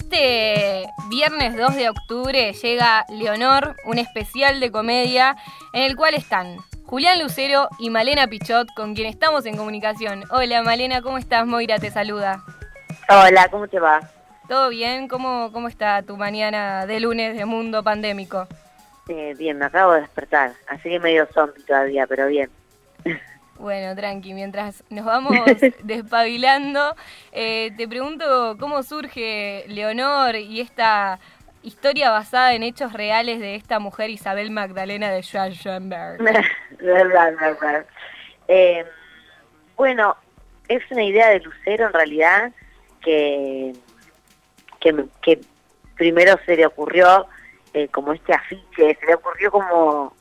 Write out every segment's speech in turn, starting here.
Este viernes 2 de octubre llega Leonor, un especial de comedia en el cual están Julián Lucero y Malena Pichot, con quien estamos en comunicación. Hola Malena, ¿cómo estás? Moira te saluda. Hola, ¿cómo te va? ¿Todo bien? ¿Cómo, cómo está tu mañana de lunes de mundo pandémico? Eh, bien, me acabo de despertar, así que medio zombie todavía, pero bien. Bueno, tranqui, mientras nos vamos despabilando, eh, te pregunto cómo surge Leonor y esta historia basada en hechos reales de esta mujer Isabel Magdalena de Schwarzenberg. eh, bueno, es una idea de Lucero en realidad que, que, primero se le ocurrió eh, como este afiche, se le ocurrió como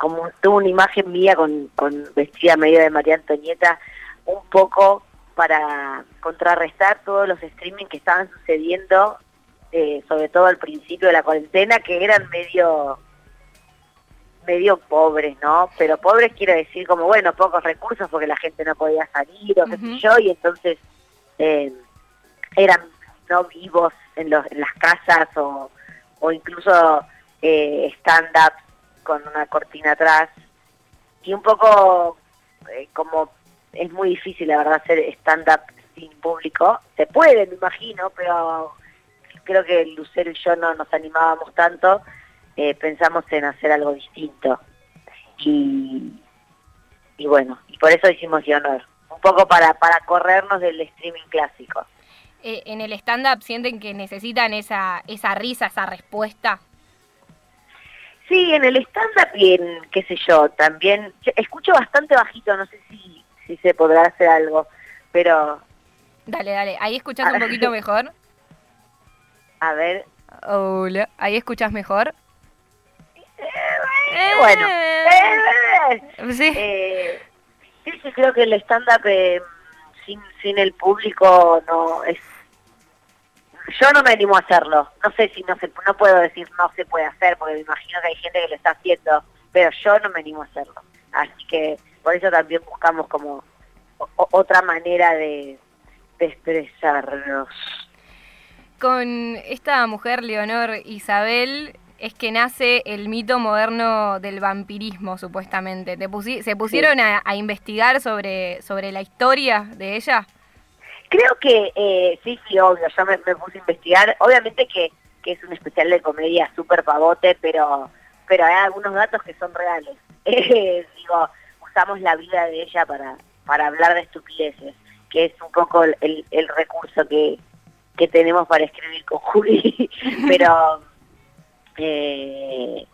como tuvo una imagen mía con, con vestida medio de María Antonieta, un poco para contrarrestar todos los streaming que estaban sucediendo, eh, sobre todo al principio de la cuarentena, que eran medio medio pobres, ¿no? Pero pobres quiero decir como, bueno, pocos recursos porque la gente no podía salir o qué sé yo, y entonces eh, eran no vivos en, los, en las casas o, o incluso eh, stand-up con una cortina atrás. Y un poco eh, como es muy difícil la verdad hacer stand-up sin público, se puede me imagino, pero creo que Lucero y yo no nos animábamos tanto, eh, pensamos en hacer algo distinto. Y, y bueno, y por eso hicimos honor, un poco para, para corrernos del streaming clásico. Eh, ¿En el stand-up sienten que necesitan esa, esa risa, esa respuesta? Sí, en el stand-up y en, qué sé yo, también, escucho bastante bajito, no sé si, si se podrá hacer algo, pero... Dale, dale, ahí escuchas un poquito mejor. A ver. Hola, ahí escuchas mejor. Eh, bueno, eh, sí. Eh, sí, sí, creo que el stand-up sin, sin el público no es yo no me animo a hacerlo. No sé si no se, no puedo decir no se puede hacer, porque me imagino que hay gente que lo está haciendo, pero yo no me animo a hacerlo. Así que por eso también buscamos como otra manera de, de expresarnos. Con esta mujer, Leonor Isabel, es que nace el mito moderno del vampirismo, supuestamente. ¿Te ¿Se pusieron a, a, investigar sobre, sobre la historia de ella? Creo que eh, sí, sí, obvio, yo me, puse a investigar. Obviamente que, que es un especial de comedia súper pavote, pero, pero hay algunos datos que son reales. Eh, digo, usamos la vida de ella para, para hablar de estupideces, que es un poco el, el recurso que, que tenemos para escribir con Juli, pero... Eh,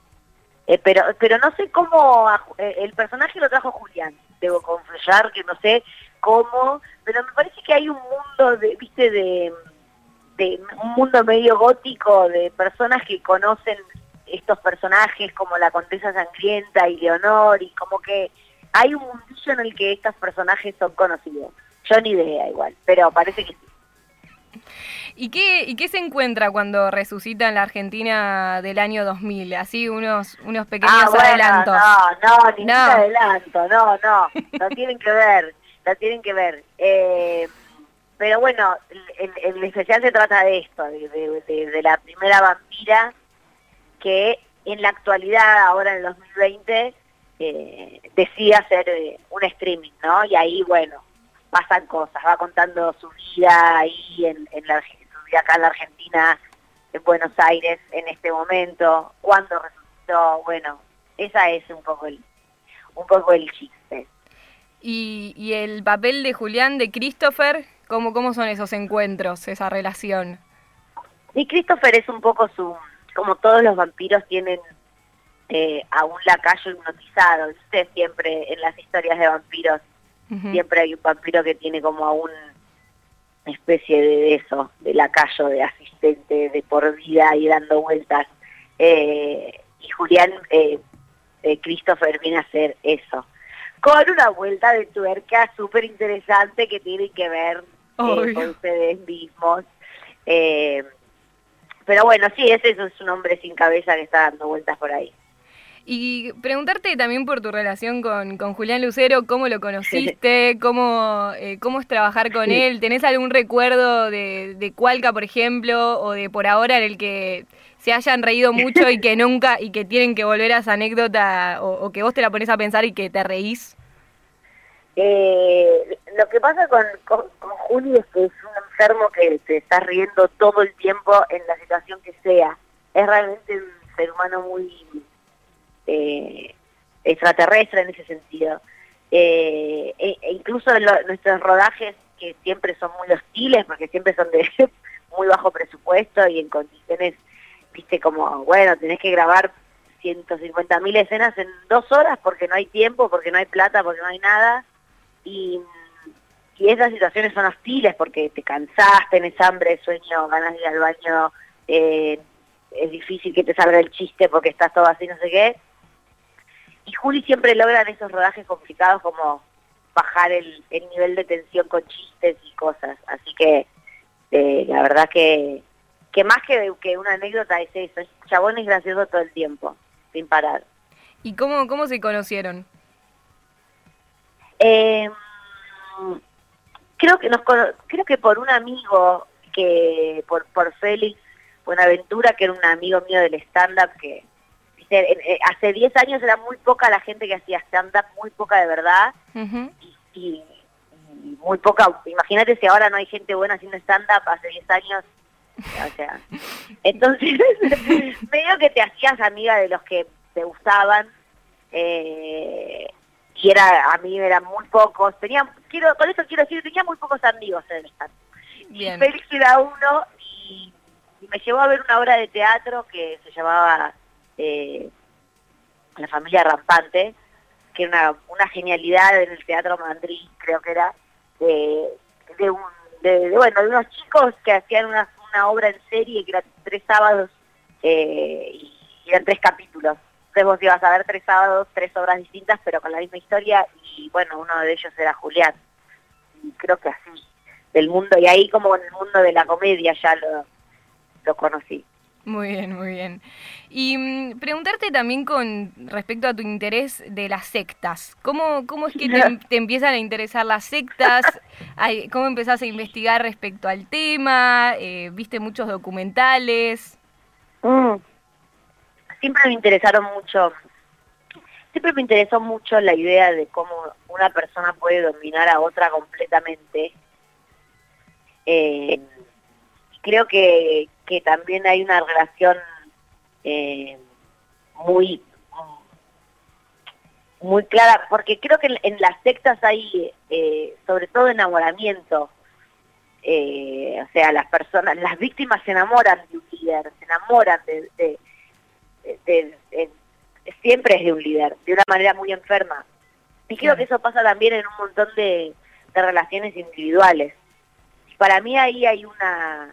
eh, pero pero no sé cómo el personaje lo trajo Julián debo confesar que no sé cómo pero me parece que hay un mundo de viste de, de un mundo medio gótico de personas que conocen estos personajes como la Condesa Sangrienta y Leonor y como que hay un mundillo en el que estos personajes son conocidos yo ni idea igual pero parece que sí ¿Y qué, ¿Y qué se encuentra cuando resucita en la Argentina del año 2000? Así unos, unos pequeños ah, bueno, adelantos. No, no, ningún adelanto, no, no, no tienen que ver, no tienen que ver. Eh, pero bueno, el, el, especial se trata de esto, de, la primera vampira que en la actualidad, ahora en el 2020, eh, decide hacer eh, un streaming, ¿no? Y ahí, bueno, pasan cosas, va contando su vida ahí en, la, su vida acá en la Argentina, en Buenos Aires en este momento, cuando resucitó, bueno, esa es un poco el, un poco el chiste. ¿Y, y el papel de Julián, de Christopher, cómo, cómo son esos encuentros, esa relación? Y Christopher es un poco su, como todos los vampiros tienen eh, a un lacayo hipnotizado, usted siempre en las historias de vampiros Siempre hay un vampiro que tiene como a una especie de eso, de lacayo, de asistente de por vida y dando vueltas. Eh, y Julián eh, eh, Christopher viene a hacer eso. Con una vuelta de tuerca súper interesante que tiene que ver eh, con ustedes mismos. pero bueno, sí, ese es un hombre sin cabeza que está dando vueltas por ahí. Y preguntarte también por tu relación con, Julián Lucero, cómo lo conociste, cómo, eh, cómo es trabajar con él. ¿Tenés algún recuerdo de, de Cualca, por ejemplo, o de por ahora en el que se hayan reído mucho y que nunca, y que tienen que volver a esa anécdota, o, que vos te la pones a pensar y que te reís? Eh, lo que pasa con, con, Juli es que es un enfermo que se está riendo todo el tiempo en la situación que sea. Es realmente un ser humano muy eh, extraterrestre en ese sentido. Eh, e, e incluso nuestros rodajes, que siempre son muy hostiles, porque siempre son de muy bajo presupuesto y en condiciones, viste, como, bueno, tenés que grabar 150 mil escenas en dos horas porque no hay tiempo, porque no hay plata, porque no hay nada. Y, esas situaciones son hostiles porque te cansás, tenés hambre, sueño, ganas de ir al baño, eh, es difícil que te salga el chiste porque estás todo así, no sé qué. Y Juli siempre logra en esos rodajes complicados como bajar el, nivel de tensión con chistes y cosas. Así que eh, la verdad que, que más que, que una anécdota es eso, es chabón es gracioso todo el tiempo, sin parar. ¿Y cómo, cómo se conocieron? Eh, creo que nos creo que por un amigo que por por Félix Buenaventura que era un amigo mío del stand up que eh, hace 10 años era muy poca la gente que hacía stand-up, muy poca de verdad, y, muy poca, imagínate si ahora no hay gente buena haciendo stand-up hace 10 años, o sea, entonces medio que te hacías amiga de los que te gustaban, eh, y era, a mí eran muy pocos, tenía, quiero, con eso quiero decir, tenía muy pocos amigos en el stand Y Félix era uno, y me llevó a ver una obra de teatro que se llamaba eh, la familia Rampante, que era una, genialidad en el Teatro Madrid, creo que era, de, bueno, de unos chicos que hacían una, obra en serie que eran tres sábados eh, y eran tres capítulos. Entonces vos ibas a ver tres sábados, tres obras distintas, pero con la misma historia, y bueno, uno de ellos era Julián. Y creo que así, del mundo, y ahí como en el mundo de la comedia ya lo, lo conocí. Muy bien, muy bien. Y mm, preguntarte también con respecto a tu interés de las sectas. ¿Cómo, cómo es que te, empiezan a interesar las sectas? ¿Cómo empezás a investigar respecto al tema? Eh, ¿Viste muchos documentales? Mm. Siempre me interesaron mucho, siempre me interesó mucho la idea de cómo una persona puede dominar a otra completamente. Eh, creo que, que también hay una relación eh, muy muy clara, porque creo que en, las sectas hay eh, sobre todo enamoramiento, eh, o sea, las personas, las víctimas se enamoran de un líder, se enamoran de, siempre es de un líder, de una manera muy enferma. Y creo que eso pasa también en un montón de, de relaciones individuales. Para mí ahí hay una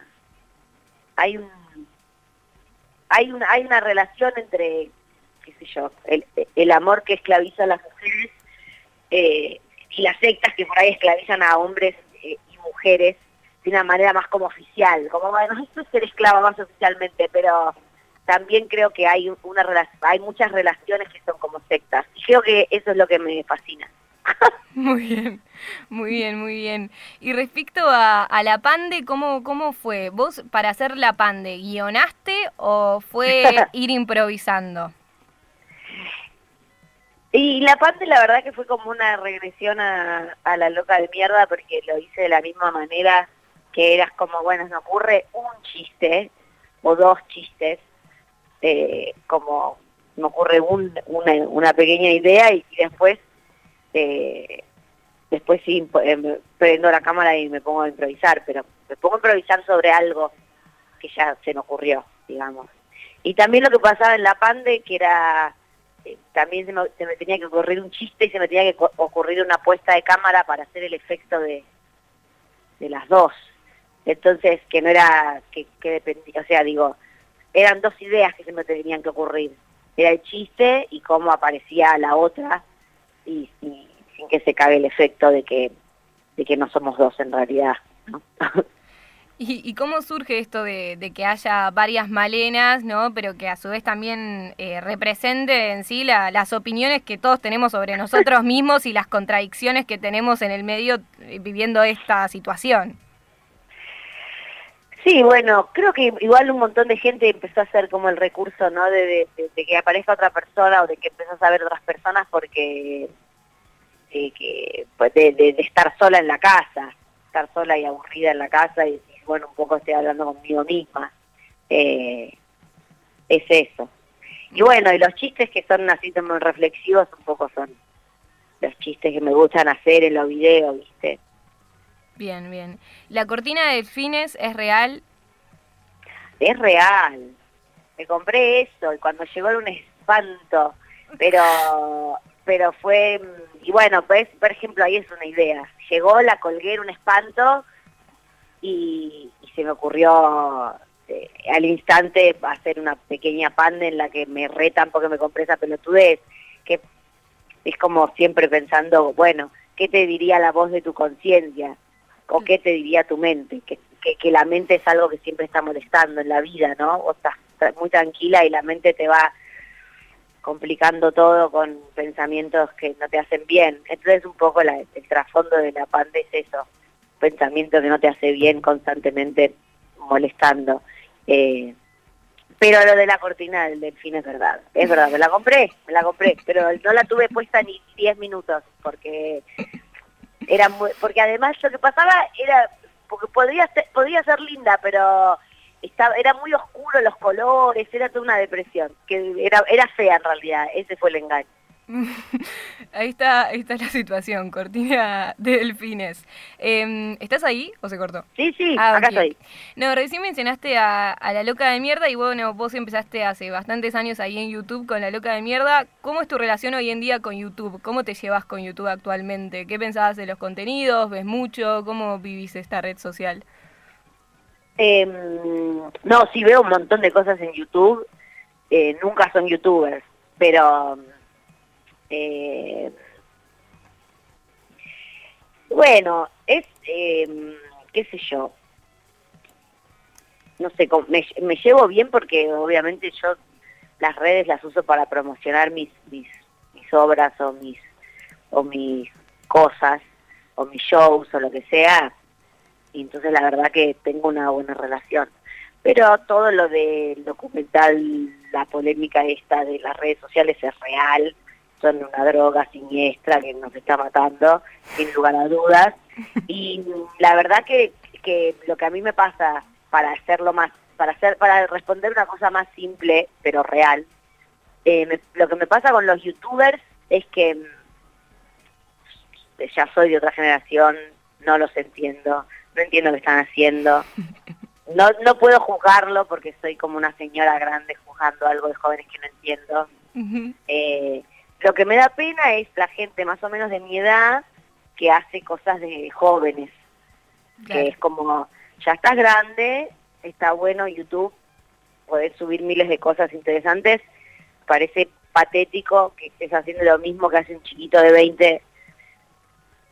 hay un hay una hay una relación entre qué sé yo el, el amor que esclaviza a las mujeres eh, y las sectas que por ahí esclavizan a hombres eh, y mujeres de una manera más como oficial como bueno esto es ser esclava más oficialmente pero también creo que hay una hay muchas relaciones que son como sectas y creo que eso es lo que me fascina Muy bien, muy bien, muy bien. Y respecto a, la pande, ¿cómo, ¿cómo fue? ¿Vos para hacer la pande, guionaste o fue ir improvisando? Y la pande la verdad que fue como una regresión a, la loca de mierda porque lo hice de la misma manera que eras como, bueno, me ocurre un chiste o dos chistes, eh, como me ocurre un, una, una pequeña idea y después eh, después sí eh, prendo la cámara y me pongo a improvisar, pero me pongo a improvisar sobre algo que ya se me ocurrió, digamos. Y también lo que pasaba en la pande, que era, eh, también se me, tenía que ocurrir un chiste y se me tenía que ocurrir una puesta de cámara para hacer el efecto de, de las dos. Entonces, que no era, que, que dependía, o sea, digo, eran dos ideas que se me tenían que ocurrir. Era el chiste y cómo aparecía la otra y, sin que se cague el efecto de que, de que no somos dos en realidad. ¿Y, cómo surge esto de, que haya varias Malenas, ¿no? pero que a su vez también eh, represente en sí las opiniones que todos tenemos sobre nosotros mismos y las contradicciones que tenemos en el medio eh, viviendo esta situación? Sí, bueno, creo que igual un montón de gente empezó a hacer como el recurso, ¿no? De, que aparezca otra persona o de que empezás a ver otras personas porque que, pues de, estar sola en la casa, estar sola y aburrida en la casa y decir, bueno, un poco estoy hablando conmigo misma. Eh, es eso. Y bueno, y los chistes que son así como reflexivos un poco son los chistes que me gustan hacer en los videos, ¿viste? Bien, bien. ¿La cortina de fines es real? Es real. Me compré eso y cuando llegó era un espanto, pero pero fue y bueno, pues por ejemplo, ahí es una idea. Llegó, la colgué en un espanto y, se me ocurrió eh, al instante hacer una pequeña panda en la que me retan porque me compré esa pelotudez, que es como siempre pensando, bueno, ¿qué te diría la voz de tu conciencia? O qué te diría tu mente, que, que, la mente es algo que siempre está molestando en la vida, ¿no? Vos estás muy tranquila y la mente te va complicando todo con pensamientos que no te hacen bien. Entonces un poco la, el trasfondo de la pandemia es eso, pensamiento que no te hace bien constantemente molestando. Eh, pero lo de la cortina del delfín es verdad, es verdad, me la compré, me la compré, pero no la tuve puesta ni 10 minutos porque era porque además lo que pasaba era porque podría ser, ser linda pero estaba era muy oscuro los colores era toda una depresión que era era fea en realidad ese fue el engaño ahí está, ahí está la situación, cortina de delfines. Em, ¿Estás ahí o se cortó? Sí, sí, ah, acá estoy. No, recién mencionaste a, la loca de mierda y bueno, vos empezaste hace bastantes años ahí en YouTube con la loca de mierda. ¿Cómo es tu relación hoy en día con YouTube? ¿Cómo te llevas con YouTube actualmente? ¿Qué pensabas de los contenidos? ¿Ves mucho? ¿Cómo vivís esta red social? Em, no, sí veo un montón de cosas en YouTube. Eh, nunca son youtubers, pero eh, bueno, es, eh, qué sé yo, no sé, me, me, llevo bien porque obviamente yo las redes las uso para promocionar mis, mis, mis obras o mis, o mis cosas o mis shows o lo que sea. Y entonces la verdad que tengo una buena relación. Pero todo lo del documental, la polémica esta de las redes sociales es real son una droga siniestra que nos está matando, sin lugar a dudas. Y la verdad que, que lo que a mí me pasa para hacerlo más, para hacer, para responder una cosa más simple pero real, eh, lo que me pasa con los youtubers es que mm, ya soy de otra generación, no los entiendo, no entiendo lo que están haciendo. No, no puedo juzgarlo porque soy como una señora grande juzgando algo de jóvenes que no entiendo. Lo que me da pena es la gente más o menos de mi edad que hace cosas de jóvenes, que es como, ya estás grande, está bueno YouTube, podés subir miles de cosas interesantes, parece patético que estés haciendo lo mismo que hace un chiquito de 20.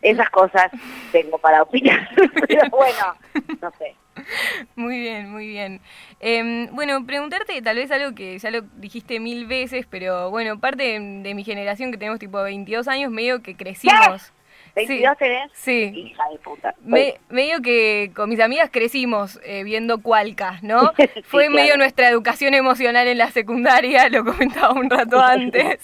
Esas cosas tengo para opinar, pero bueno, no sé. Muy bien, muy bien. Em, bueno, preguntarte tal vez algo que ya lo dijiste mil veces, pero bueno, parte de, mi generación que tenemos tipo 22 años, medio que crecimos. ¿22 tenés? Sí. Hija de puta. medio que con mis amigas crecimos eh, viendo Cualcas, ¿no? Fue medio nuestra educación emocional en la secundaria, lo comentaba un rato antes.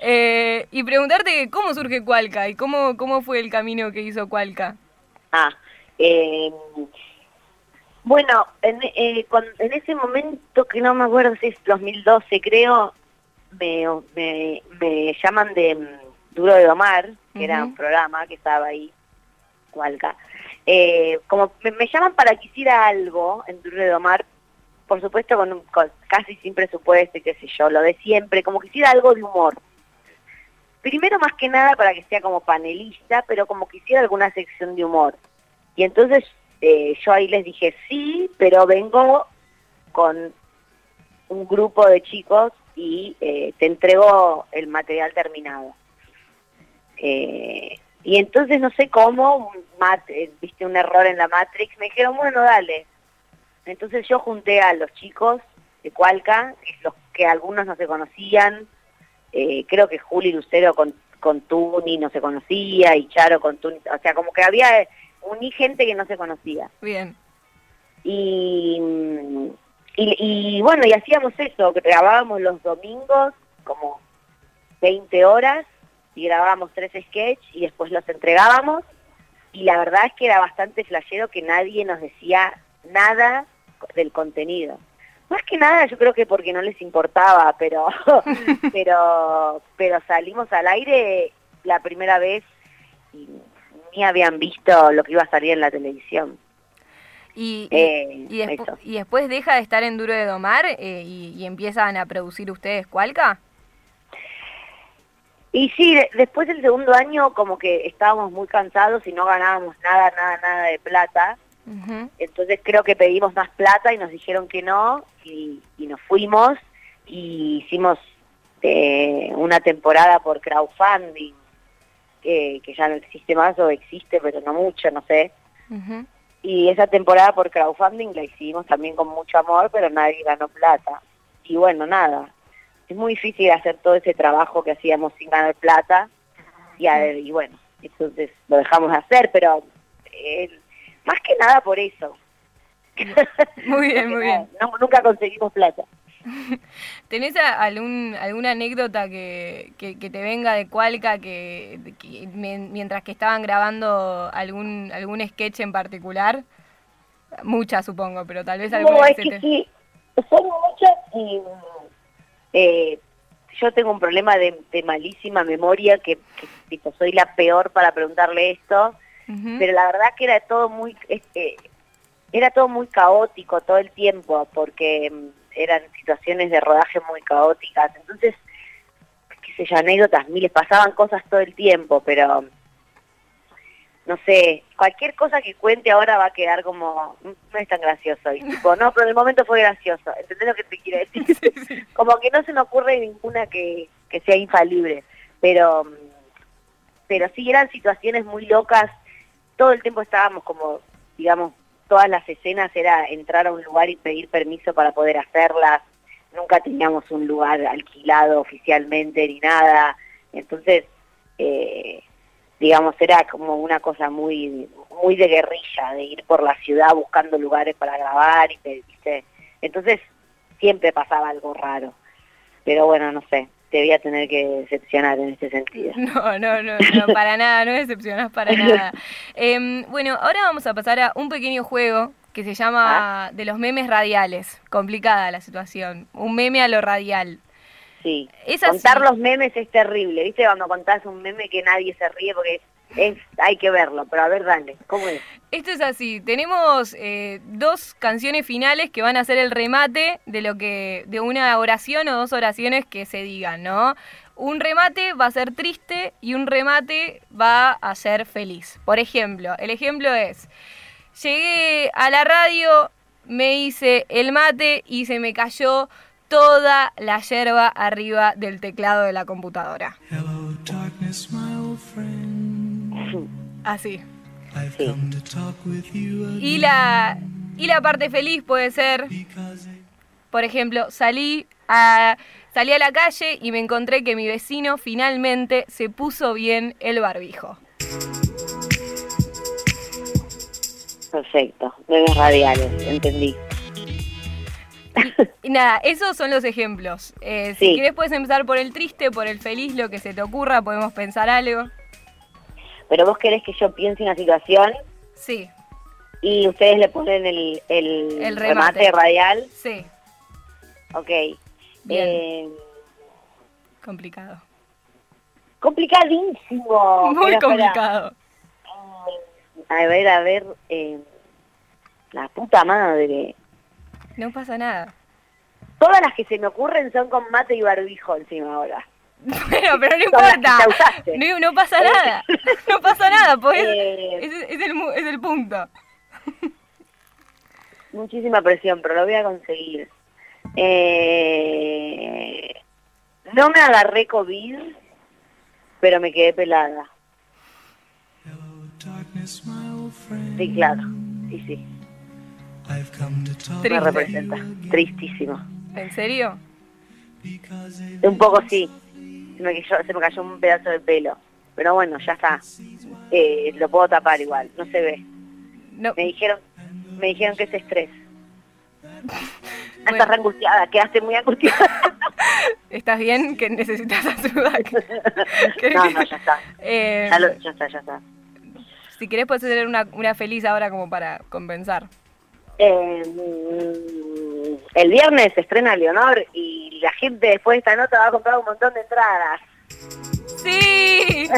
Eh, y preguntarte cómo surge Cualca y cómo, cómo fue el camino que hizo Cualca. Ah, eh, bueno, en, eh, en ese momento, que no me acuerdo si es 2012, creo, me, me, me llaman de mm, Duro de Domar, que era un programa que estaba ahí, Cualca. Eh, como me, llaman para que hiciera algo en Duro de Domar, por supuesto con, casi sin presupuesto y qué sé yo, lo de siempre, como que hiciera algo de humor. Primero más que nada para que sea como panelista, pero como que hiciera alguna sección de humor. Y entonces eh, yo ahí les dije sí, pero vengo con un grupo de chicos y eh, te entrego el material terminado. Eh, y entonces no sé cómo, viste un error en la Matrix, me dijeron, bueno, dale, Entonces yo junté a los chicos de Cualca, los que algunos no se conocían, creo que Juli Lucero con, con Tuni no se conocía y Charo con Tuni, o sea, como que había, uní gente que no se conocía. Bien. Y, y, y bueno, y hacíamos eso, grabábamos los domingos como 20 horas y grabábamos tres sketches y después los entregábamos y la verdad es que era bastante flashero que nadie nos decía nada del contenido. Más que nada yo creo que porque no les importaba, pero pero pero salimos al aire la primera vez y ni habían visto lo que iba a salir en la televisión. Y, eh, y, después deja de estar en Duro de Domar eh, y, empiezan a producir ustedes Cualca. Y sí, después del segundo año como que estábamos muy cansados y no ganábamos nada, nada, nada de plata. Entonces creo que pedimos más plata y nos dijeron que no y, nos fuimos y hicimos eh, una temporada por crowdfunding que, ya no existe más o existe pero no mucho, no sé. Y esa temporada por crowdfunding la hicimos también con mucho amor pero nadie ganó plata. Y bueno, nada, es muy difícil hacer todo ese trabajo que hacíamos sin ganar plata y, y bueno, entonces lo dejamos de hacer, pero eh, más que nada por eso. Muy bien, muy bien. nunca conseguimos plata. ¿Tenés algún, alguna anécdota que, que, te venga de Cualca que, mientras que estaban grabando algún algún sketch en particular? Muchas supongo, pero tal vez alguna. No, es que sí, son muchas y eh, yo tengo un problema de, malísima memoria, que, tipo, soy la peor para preguntarle esto, pero la verdad que era todo muy... Este, era todo muy caótico todo el tiempo, porque mm, eran situaciones de rodaje muy caóticas. Entonces, qué sé yo, anécdotas miles, pasaban cosas todo el tiempo, pero no sé, cualquier cosa que cuente ahora va a quedar como, no es tan gracioso. Y tipo, no, pero en el momento fue gracioso. ¿Entendés lo que te quiero decir? Como que no se me ocurre ninguna que, que sea infalible. Pero, pero sí eran situaciones muy locas. Todo el tiempo estábamos como, digamos, todas las escenas era entrar a un lugar y pedir permiso para poder hacerlas. Nunca teníamos un lugar alquilado oficialmente ni nada. Entonces, eh, digamos, era como una cosa muy muy de guerrilla, de ir por la ciudad buscando lugares para grabar y ¿viste? entonces siempre pasaba algo raro. Pero bueno, no sé, te voy a tener que decepcionar en este sentido. No, no, no, no para nada, no decepcionas para nada. Em, bueno, ahora vamos a pasar a un pequeño juego que se llama ah. de los memes radiales. Complicada la situación. Un meme a lo radial. Sí. Contar los memes es terrible, ¿viste? Cuando contás un meme que nadie se ríe porque es, hay que verlo, pero a ver, dale, ¿cómo es? Esto es así, tenemos eh, dos canciones finales que van a ser el remate de lo que, de una oración o dos oraciones que se digan, ¿no? Un remate va a ser triste y un remate va a ser feliz. Por ejemplo, el ejemplo es, llegué a la radio, me hice el mate y se me cayó toda la yerba arriba del teclado de la computadora. Así. Y la, y la parte feliz puede ser, por ejemplo, salí a, salí a la calle y me encontré que mi vecino finalmente se puso bien el barbijo. Perfecto, memes radiales, entendí. Y, nada, esos son los ejemplos. Eh, si quieres puedes empezar por el triste, por el feliz, lo que se te ocurra, podemos pensar algo. Pero vos querés que yo piense una situación. Sí. Y ustedes le ponen el, el, remate. radial. Sí. Ok. Eh, complicado. Complicadísimo. Muy complicado. A ver, a ver. Eh, la puta madre. No pasa nada. Todas las que se me ocurren son con mate y barbijo encima ahora. Bueno, pero no importa. No, no, pasa nada. No pasa nada, pues eh, es, el, es el punto. Muchísima presión, pero lo voy a conseguir. Eh, no me agarré COVID, pero me quedé pelada. Sí, claro. Sí, sí. Me representa. Tristísimo. ¿En serio? Un poco sí. Se me, cayó, se me cayó un pedazo de pelo. Pero bueno, ya está. Eh, lo puedo tapar igual, no se ve. No. Me dijeron, me dijeron que es estrés. Bueno. Estás re angustiada, quedaste muy angustiada. ¿Estás bien? Que necesitas ayuda. ¿Qué- no, no, ya está. Eh, Ya, lo- ya está, ya está. si querés puedes hacer una, una feliz ahora como para compensar. Eh, mm, el viernes se estrena Leonor y la gente después de esta nota va a comprar un montón de entradas. ¡Sí!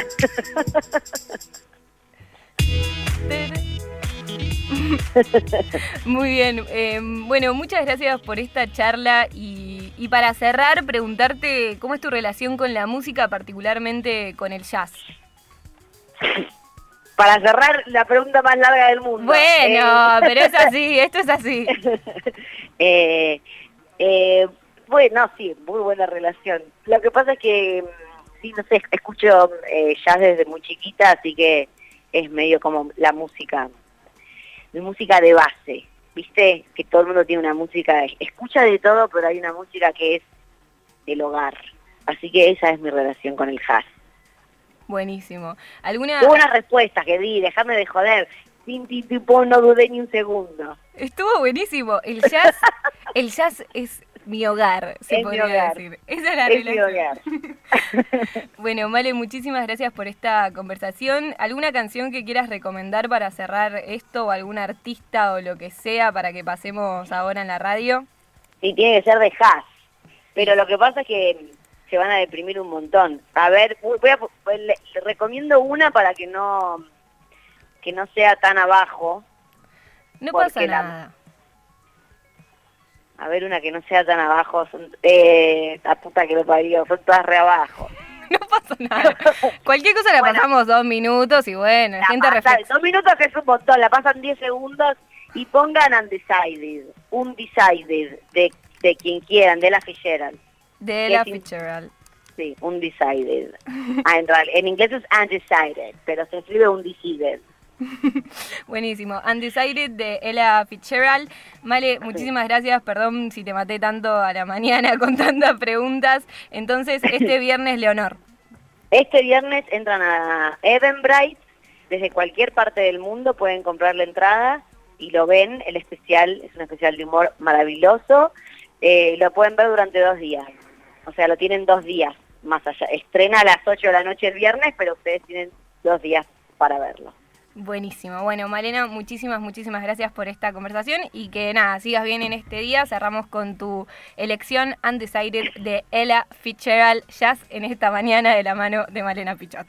Muy bien. eh, bueno, muchas gracias por esta charla y, y para cerrar, preguntarte cómo es tu relación con la música, particularmente con el jazz. Para cerrar, la pregunta más larga del mundo. Bueno, Eh, pero es así, esto es así. eh, eh, bueno, sí, muy buena relación. Lo que pasa es que, mm, sí, no sé, escucho jazz desde muy chiquita, así que es medio como la música, mi música de base, ¿viste? Que todo el mundo tiene una música, escucha de todo, pero hay una música que es del hogar. Así que esa es mi relación con el jazz. Buenísimo. ¿Alguna Qué buenas respuestas que di, déjame de joder. Sin ti, tipo, no dudé ni un segundo. Estuvo buenísimo. El jazz, el jazz es mi hogar, se Es mi podría hogar. decir. Esa es la Es mi hogar. Bueno, Male, muchísimas gracias por esta conversación. ¿Alguna canción que quieras recomendar para cerrar esto o algún artista o lo que sea para que pasemos ahora en la radio? Sí, tiene que ser de jazz. Pero lo que pasa es que se van a deprimir un montón. A ver, voy a, pues, le, le recomiendo una para que no que no sea tan abajo. No pasa la- nada. A ver, una que no sea tan abajo. Son, eh, la puta que lo parió, son todas re abajo. No pasa nada. Cualquier cosa la Bueno. pasamos dos minutos y bueno, La gente dos minutos es un montón, la pasan 10 segundos y pongan undecided, undecided, de, de quien quieran, de la Fitzgerald. De la Fitzgerald. Sí, undecided. Ah, en, en inglés es undecided, pero se escribe undecided. Buenísimo. Undecided de Ella Fitzgerald. Male, muchísimas gracias. Perdón si te maté tanto a la mañana con tantas preguntas. Entonces, este viernes, Leonor. Este viernes entran a Eventbrite, desde cualquier parte del mundo pueden comprar la entrada y lo ven, el especial es un especial de humor maravilloso, Eh, lo pueden ver durante dos días, o sea, lo tienen dos días más allá. Estrena a las 8 de la noche el viernes, pero ustedes tienen dos días para verlo. Buenísimo. Bueno, Malena, muchísimas, muchísimas gracias por esta conversación y que nada, sigas bien en este día. Cerramos con tu elección Undecided de Ella Fitzgerald Jazz en esta mañana de la mano de Malena Pichot.